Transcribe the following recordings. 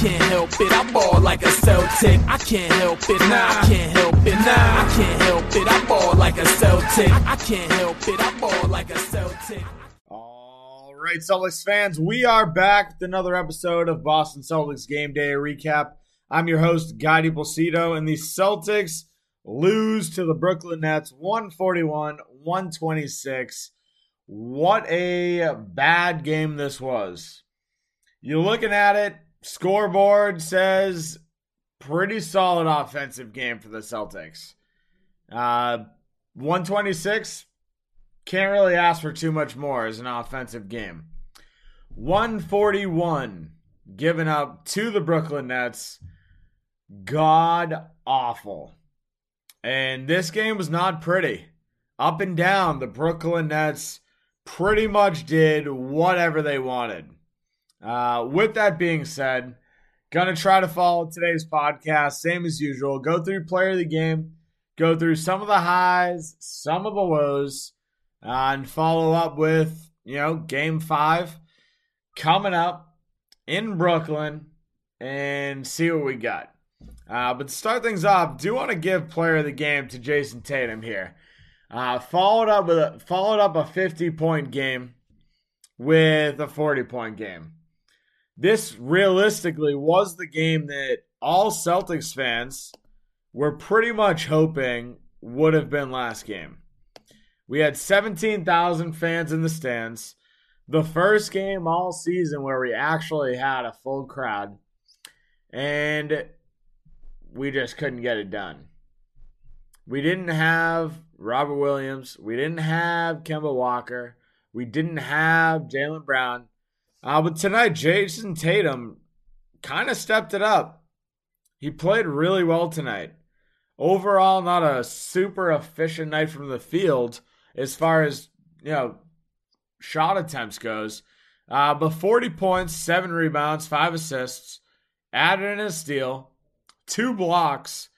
can't help it. I ball like a Celtic. I can't help it. Nah, I can't help it. Nah, I can't help it. I ball like a Celtic. I can't help it. I ball like a Celtic. All right, Celtics fans, we are back with another episode of Boston Celtics Game Day Recap. I'm your host, Guy DiPlacido, and the Celtics lose to the Brooklyn Nets 141 126. What a bad game this was. You're looking at it, scoreboard says pretty solid offensive game for the Celtics. Uh, 126, can't really ask for too much more as an offensive game. 141 given up to the Brooklyn Nets. God awful. And this game was not pretty. Up and down, the Brooklyn Nets pretty much did whatever they wanted. Uh, with that being said, gonna try to follow today's podcast, same as usual. Go through player of the game, go through some of the highs, some of the lows, uh, and follow up with you know game five coming up in Brooklyn, and see what we got. Uh, but to start things off, do want to give player of the game to Jayson Tatum here. Uh, followed up with a followed up a 50 point game with a 40 point game. This realistically was the game that all Celtics fans were pretty much hoping would have been last game. We had 17,000 fans in the stands. The first game all season where we actually had a full crowd. And we just couldn't get it done. We didn't have Robert Williams. We didn't have Kemba Walker. We didn't have Jaylen Brown. Uh, but tonight, Jayson Tatum kind of stepped it up. He played really well tonight. Overall, not a super efficient night from the field as far as you know shot attempts goes. Uh, but 40 points, seven rebounds, five assists, added in a steal, two blocks,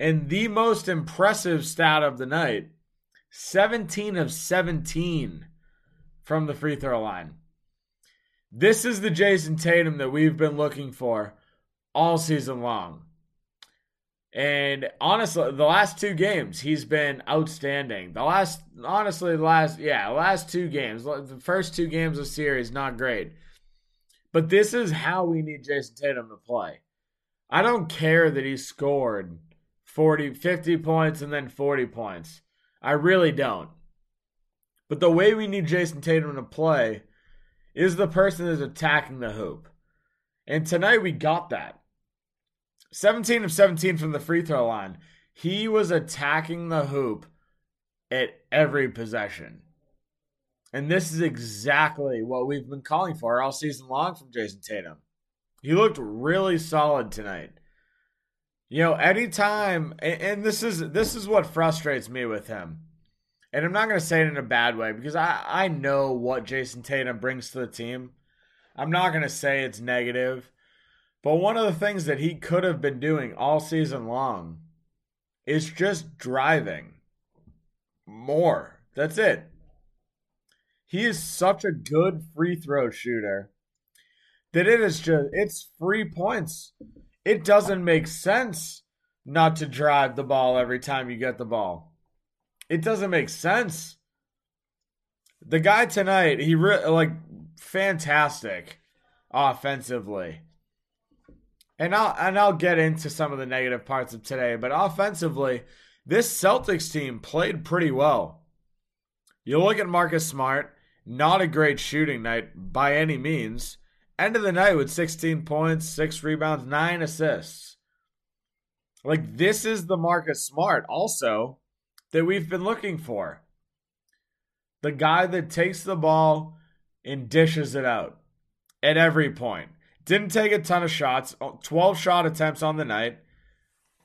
and the most impressive stat of the night 17 of 17 from the free throw line. This is the Jayson Tatum that we've been looking for all season long. And honestly, the last two games, he's been outstanding. The last, honestly, the last, yeah, last two games, the first two games of series, not great. But this is how we need Jayson Tatum to play. I don't care that he scored 40, 50 points and then 40 points. I really don't. But the way we need Jayson Tatum to play is the person that's attacking the hoop. And tonight we got that. 17 of 17 from the free throw line. He was attacking the hoop at every possession. And this is exactly what we've been calling for all season long from Jayson Tatum. He looked really solid tonight. You know, anytime and, and this is this is what frustrates me with him. And I'm not gonna say it in a bad way because I, I know what Jayson Tatum brings to the team. I'm not gonna say it's negative. But one of the things that he could have been doing all season long is just driving more. That's it. He is such a good free throw shooter that it is just it's free points. It doesn't make sense not to drive the ball every time you get the ball. It doesn't make sense. The guy tonight, he re- like fantastic offensively. And I'll and I'll get into some of the negative parts of today, but offensively, this Celtics team played pretty well. You look at Marcus Smart, not a great shooting night by any means. End of the night with 16 points, 6 rebounds, 9 assists. Like this is the Marcus Smart also that we've been looking for. The guy that takes the ball and dishes it out at every point. Didn't take a ton of shots, uh, 12 shot attempts on the night.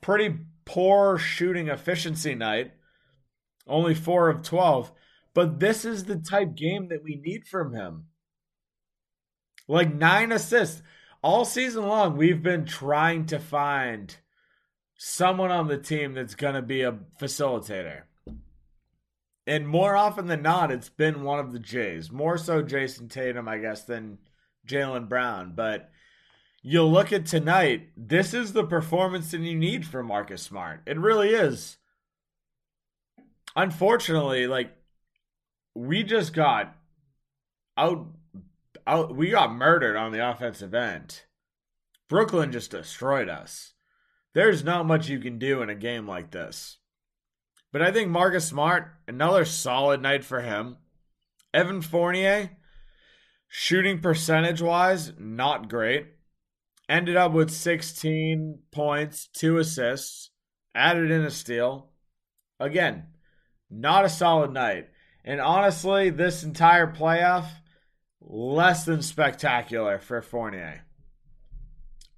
Pretty poor shooting efficiency night. Only 4 of 12. But this is the type game that we need from him. Like 9 assists. All season long, we've been trying to find someone on the team that's going to be a facilitator. And more often than not, it's been one of the Jays. More so Jayson Tatum, I guess, than Jaylen Brown. But you look at tonight, this is the performance that you need for Marcus Smart. It really is. Unfortunately, like we just got out out we got murdered on the offensive end. Brooklyn just destroyed us. There's not much you can do in a game like this. But I think Marcus Smart, another solid night for him. Evan Fournier, shooting percentage wise, not great ended up with 16 points, two assists, added in a steal. Again, not a solid night. And honestly, this entire playoff, less than spectacular for Fournier.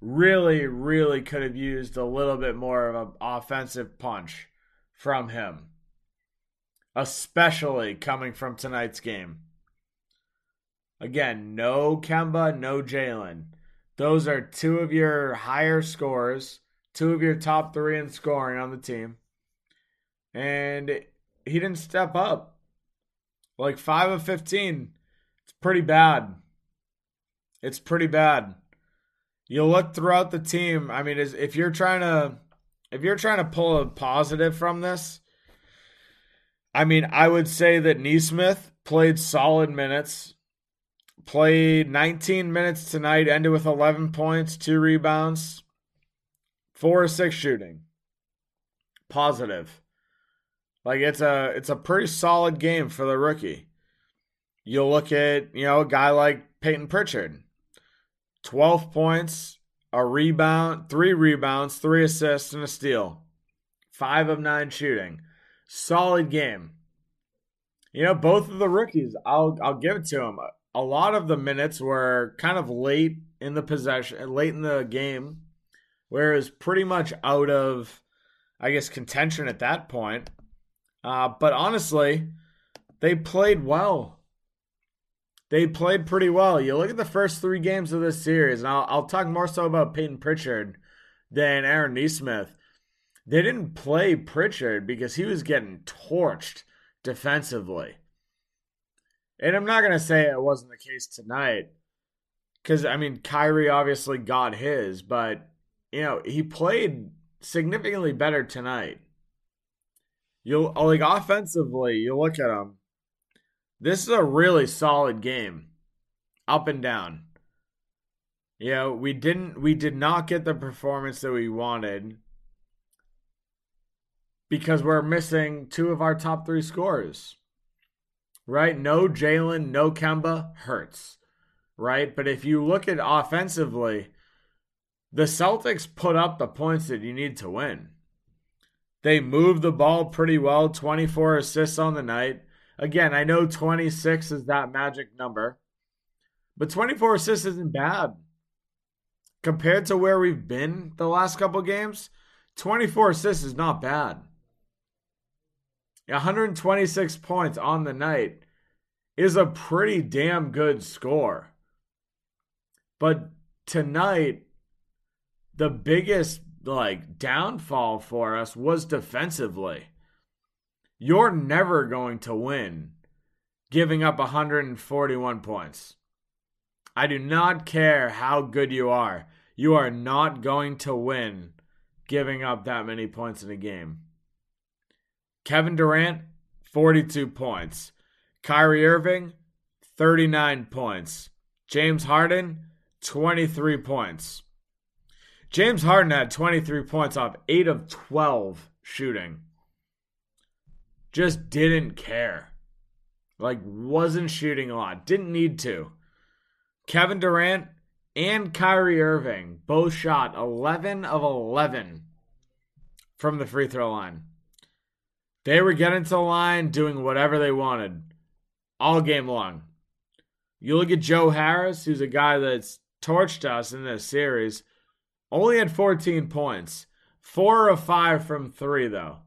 Really, really could have used a little bit more of an offensive punch from him, especially coming from tonight's game. Again, no Kemba, no Jaylen. Those are two of your higher scores, two of your top three in scoring on the team. And he didn't step up. Like 5 of 15. It's pretty bad. It's pretty bad. You look throughout the team. I mean, if you're trying to if you're trying to pull a positive from this, I mean, I would say that Nesmith played solid minutes played 19 minutes tonight, ended with 11 points, two rebounds, four or six shooting. Positive. Like it's a it's a pretty solid game for the rookie. You'll look at, you know, a guy like Payton Pritchard. 12 points, a rebound, three rebounds, three assists, and a steal. Five of nine shooting. Solid game. You know, both of the rookies, I'll I'll give it to them a lot of the minutes were kind of late in the possession, late in the game, where it was pretty much out of, I guess, contention at that point. Uh, but honestly, they played well. They played pretty well. You look at the first three games of this series, and I'll, I'll talk more so about Payton Pritchard than Aaron Nesmith. They didn't play Pritchard because he was getting torched defensively. And I'm not going to say it wasn't the case tonight. Because, I mean, Kyrie obviously got his, but, you know, he played significantly better tonight. You'll, like, offensively, you look at him. This is a really solid game, up and down. You know, we didn't, we did not get the performance that we wanted because we're missing two of our top three scorers right? No Jaylen, no Kemba hurts, right? But if you look at offensively, the Celtics put up the points that you need to win. They moved the ball pretty well, 24 assists on the night. Again, I know 26 is that magic number, but 24 assists isn't bad. Compared to where we've been the last couple games, 24 assists is not bad. 126 points on the night is a pretty damn good score. But tonight, the biggest like downfall for us was defensively. You're never going to win giving up 141 points. I do not care how good you are. You are not going to win giving up that many points in a game. Kevin Durant, 42 points. Kyrie Irving, 39 points. James Harden, 23 points. James Harden had 23 points off 8 of 12 shooting. Just didn't care. Like, wasn't shooting a lot. Didn't need to. Kevin Durant and Kyrie Irving both shot 11 of 11 from the free throw line. They were getting to the line, doing whatever they wanted all game long. You look at Joe Harris, who's a guy that's torched us in this series, only had 14 points. Four of five from three, though.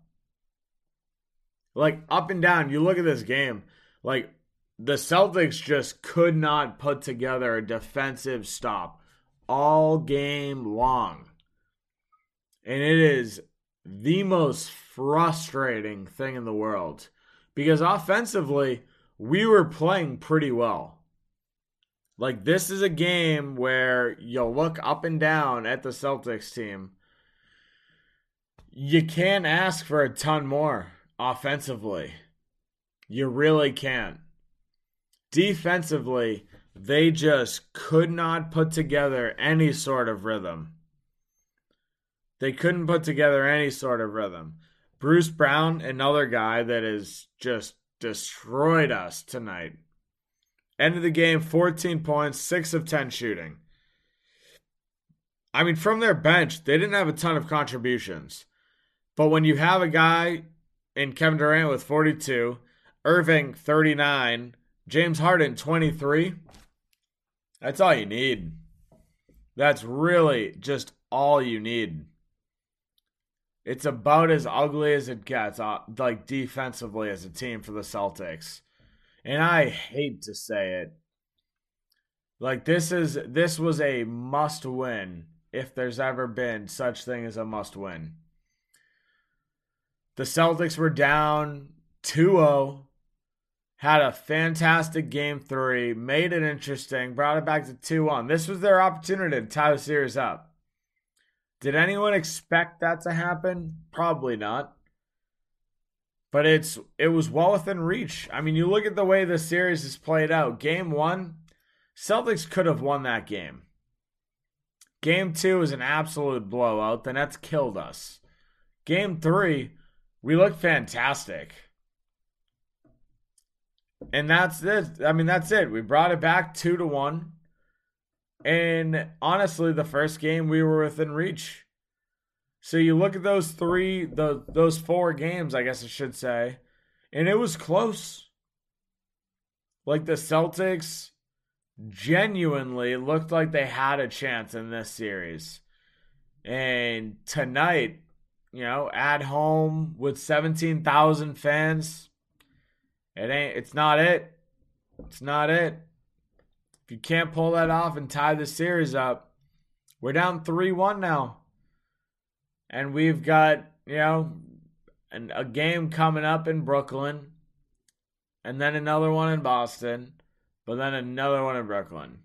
Like up and down, you look at this game, like the Celtics just could not put together a defensive stop all game long. And it is the most frustrating thing in the world because offensively, we were playing pretty well. Like this is a game where you'll look up and down at the Celtics team. You can't ask for a ton more offensively. You really can't. Defensively, they just could not put together any sort of rhythm. They couldn't put together any sort of rhythm. Bruce Brown, another guy that has just destroyed us tonight. End of the game, 14 points, 6 of 10 shooting. I mean, from their bench, they didn't have a ton of contributions. But when you have a guy in Kevin Durant with 42, Irving 39, James Harden 23, that's all you need. That's really just all you need. It's about as ugly as it gets, uh, like defensively as a team for the Celtics. And I hate to say it. Like this is this was a must win if there's ever been such thing as a must win. The Celtics were down 2-0 had a fantastic game three, made it interesting, brought it back to 2 1. This was their opportunity to tie the series up. Did anyone expect that to happen? Probably not. But it's it was well within reach. I mean, you look at the way the series is played out. Game one, Celtics could have won that game. Game two is an absolute blowout. The Nets killed us. Game three, we look fantastic. And that's it. I mean, that's it. We brought it back two to one. And honestly, the first game we were within reach. So you look at those three, the those four games, I guess I should say, and it was close. Like the Celtics genuinely looked like they had a chance in this series. And tonight, you know, at home with 17,000 fans, it ain't it's not it. It's not it. If you can't pull that off and tie the series up, we're down 3-1 now. And we've got, you know, an, a game coming up in Brooklyn and then another one in Boston, but then another one in Brooklyn.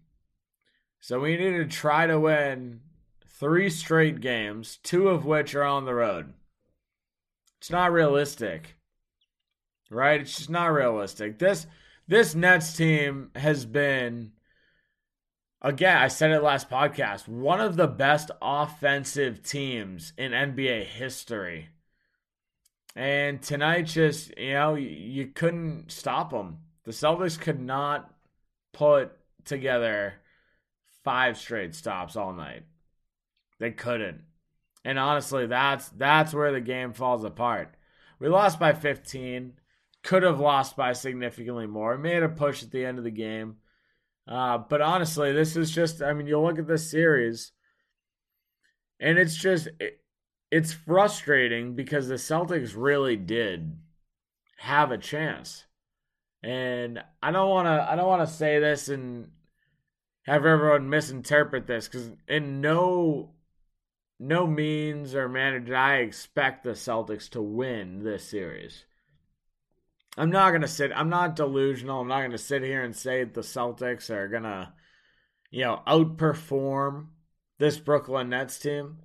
So we need to try to win three straight games, two of which are on the road. It's not realistic right? It's just not realistic. This this Nets team has been again, I said it last podcast, one of the best offensive teams in NBA history. And tonight just, you know, you, you couldn't stop them. The Celtics could not put together five straight stops all night. They couldn't. And honestly, that's that's where the game falls apart. We lost by 15 could have lost by significantly more. Made a push at the end of the game. Uh, but honestly, this is just, I mean, you look at this series, and it's just, it, it's frustrating because the Celtics really did have a chance. And I don't want to, I don't want to say this and have everyone misinterpret this because in no, no means or manner did I expect the Celtics to win this series. I'm not gonna sit. I'm not delusional. I'm not gonna sit here and say the Celtics are gonna, you know, outperform this Brooklyn Nets team.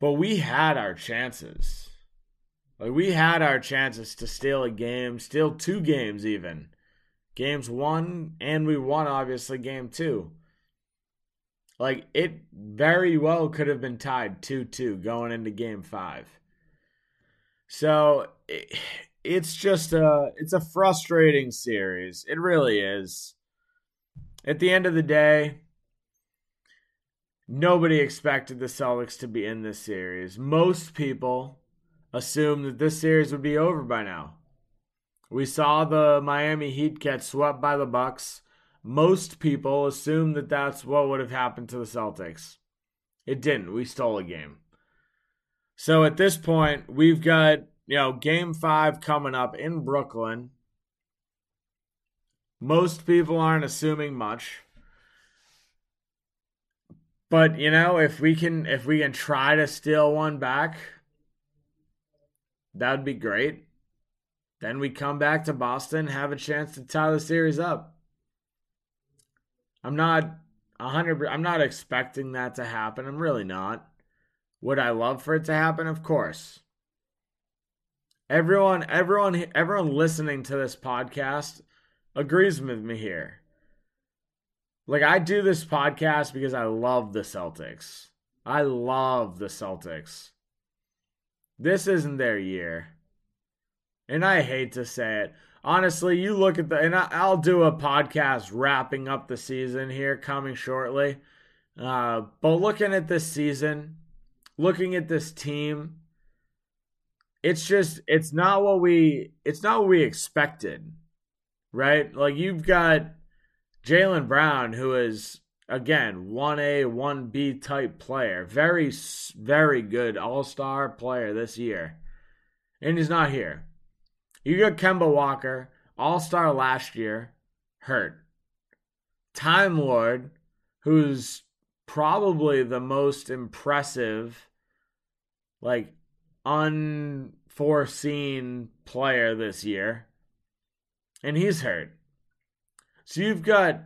But we had our chances. Like we had our chances to steal a game, steal two games even. Games one and we won obviously game two. Like it very well could have been tied 2-2 going into game 5. So it, it's just a it's a frustrating series. It really is. At the end of the day, nobody expected the Celtics to be in this series. Most people assumed that this series would be over by now. We saw the Miami Heat get swept by the Bucks. Most people assume that that's what would have happened to the Celtics. It didn't. We stole a game. So at this point, we've got you know, game five coming up in Brooklyn. Most people aren't assuming much. But, you know, if we can if we can try to steal one back, that'd be great. Then we come back to Boston, have a chance to tie the series up. I'm not 100 I'm not expecting that to happen. I'm really not. Would I love for it to happen? Of course. Everyone everyone everyone listening to this podcast agrees with me here. Like I do this podcast because I love the Celtics. I love the Celtics. This isn't their year. And I hate to say it. Honestly, you look at the, and I'll do a podcast wrapping up the season here coming shortly. Uh, but looking at this season, looking at this team, it's just, it's not what we, it's not what we expected, right? Like you've got Jaylen Brown, who is again, 1A, 1B type player. Very, very good all star player this year. And he's not here. You got Kemba Walker, all star last year, hurt. Time Lord, who's probably the most impressive, like, unforeseen player this year. And he's hurt. So you've got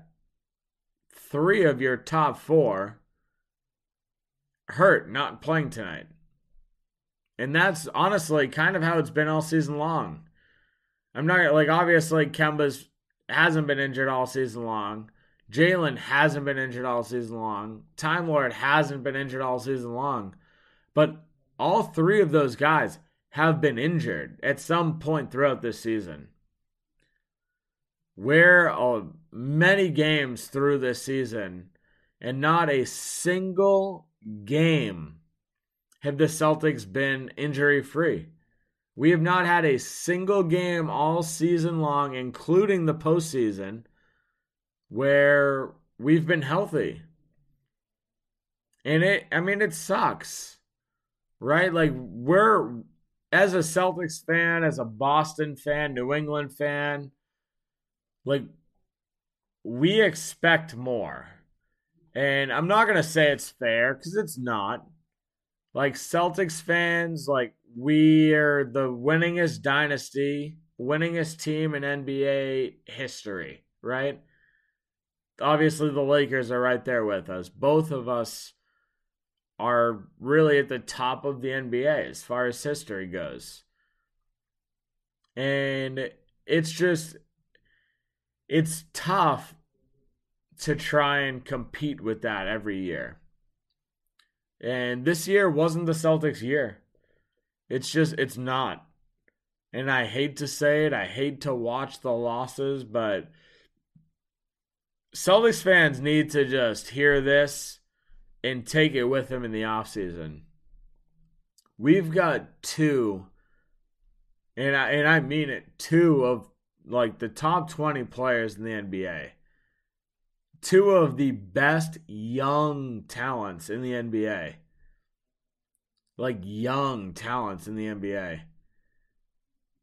three of your top four hurt, not playing tonight. And that's honestly kind of how it's been all season long. I'm not like obviously Kemba's hasn't been injured all season long. Jaylen hasn't been injured all season long. Time Lord hasn't been injured all season long. But all three of those guys have been injured at some point throughout this season. We're uh, many games through this season, and not a single game have the Celtics been injury free. We have not had a single game all season long, including the postseason, where we've been healthy. And it, I mean, it sucks, right? Like, we're, as a Celtics fan, as a Boston fan, New England fan, like we expect more. And I'm not going to say it's fair cuz it's not. Like Celtics fans, like we are the winningest dynasty, winningest team in NBA history, right? Obviously the Lakers are right there with us. Both of us are really at the top of the NBA as far as history goes. And it's just it's tough to try and compete with that every year. And this year wasn't the Celtics' year. It's just, it's not. And I hate to say it, I hate to watch the losses, but Celtics fans need to just hear this and take it with them in the offseason. We've got two, and I, and I mean it, two of like the top 20 players in the NBA. Two of the best young talents in the NBA. Like young talents in the NBA.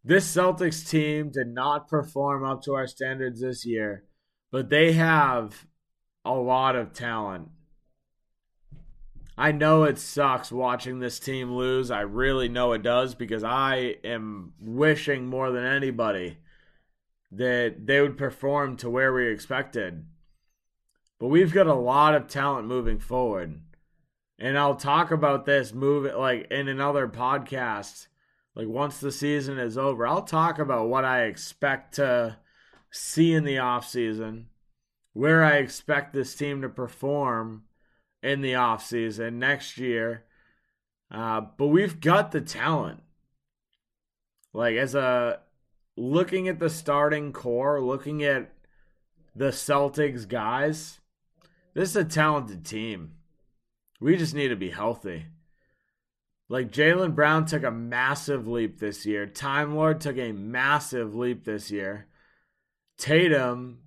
This Celtics team did not perform up to our standards this year, but they have a lot of talent. I know it sucks watching this team lose. I really know it does because I am wishing more than anybody that they would perform to where we expected. But we've got a lot of talent moving forward. And I'll talk about this move like in another podcast. Like once the season is over, I'll talk about what I expect to see in the off season, where I expect this team to perform in the off season next year. Uh, but we've got the talent. Like as a looking at the starting core, looking at the Celtics guys, this is a talented team. We just need to be healthy. Like Jaylen Brown took a massive leap this year. Time Lord took a massive leap this year. Tatum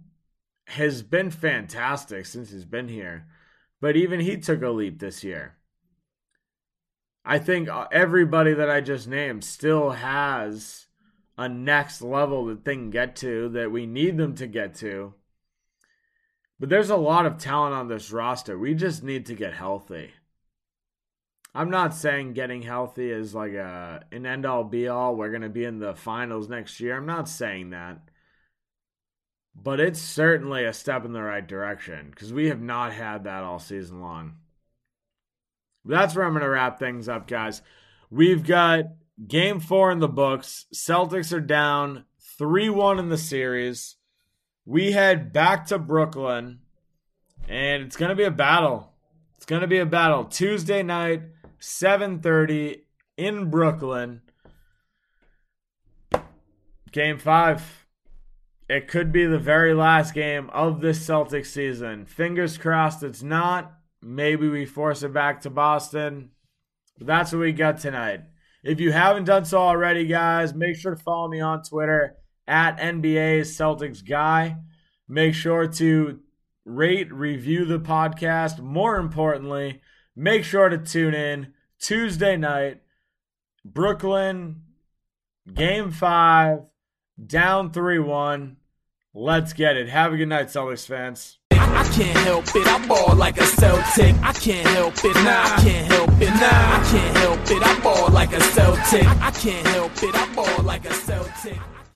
has been fantastic since he's been here, but even he took a leap this year. I think uh, everybody that I just named still has a next level that they can get to that we need them to get to. But there's a lot of talent on this roster. We just need to get healthy. I'm not saying getting healthy is like a an end all be all. We're going to be in the finals next year. I'm not saying that. but it's certainly a step in the right direction because we have not had that all season long. That's where I'm going to wrap things up, guys. We've got game four in the books. Celtics are down 3 1 in the series. We head back to Brooklyn, and it's to be a battle. It's to be a battle. Tuesday night, 7:30 in Brooklyn. Game 5. It could be the very last game of this Celtics season. Fingers crossed it's not. Maybe we force it back to Boston. But that's what we got tonight. If you haven't done so already, guys, make sure to follow me on Twitter at NBA Celtics Guy. Make sure to rate, review the podcast. More importantly, make sure to tune in Tuesday night, Brooklyn, game five, down 3 1. Let's get it. Have a good night, Celtics fans. I can't help it, I ball like a Celtic. I can't help it, nah, I can't help it, nah, I can't help it, I ball like a Celtic. I can't help it, I ball like a Celtic.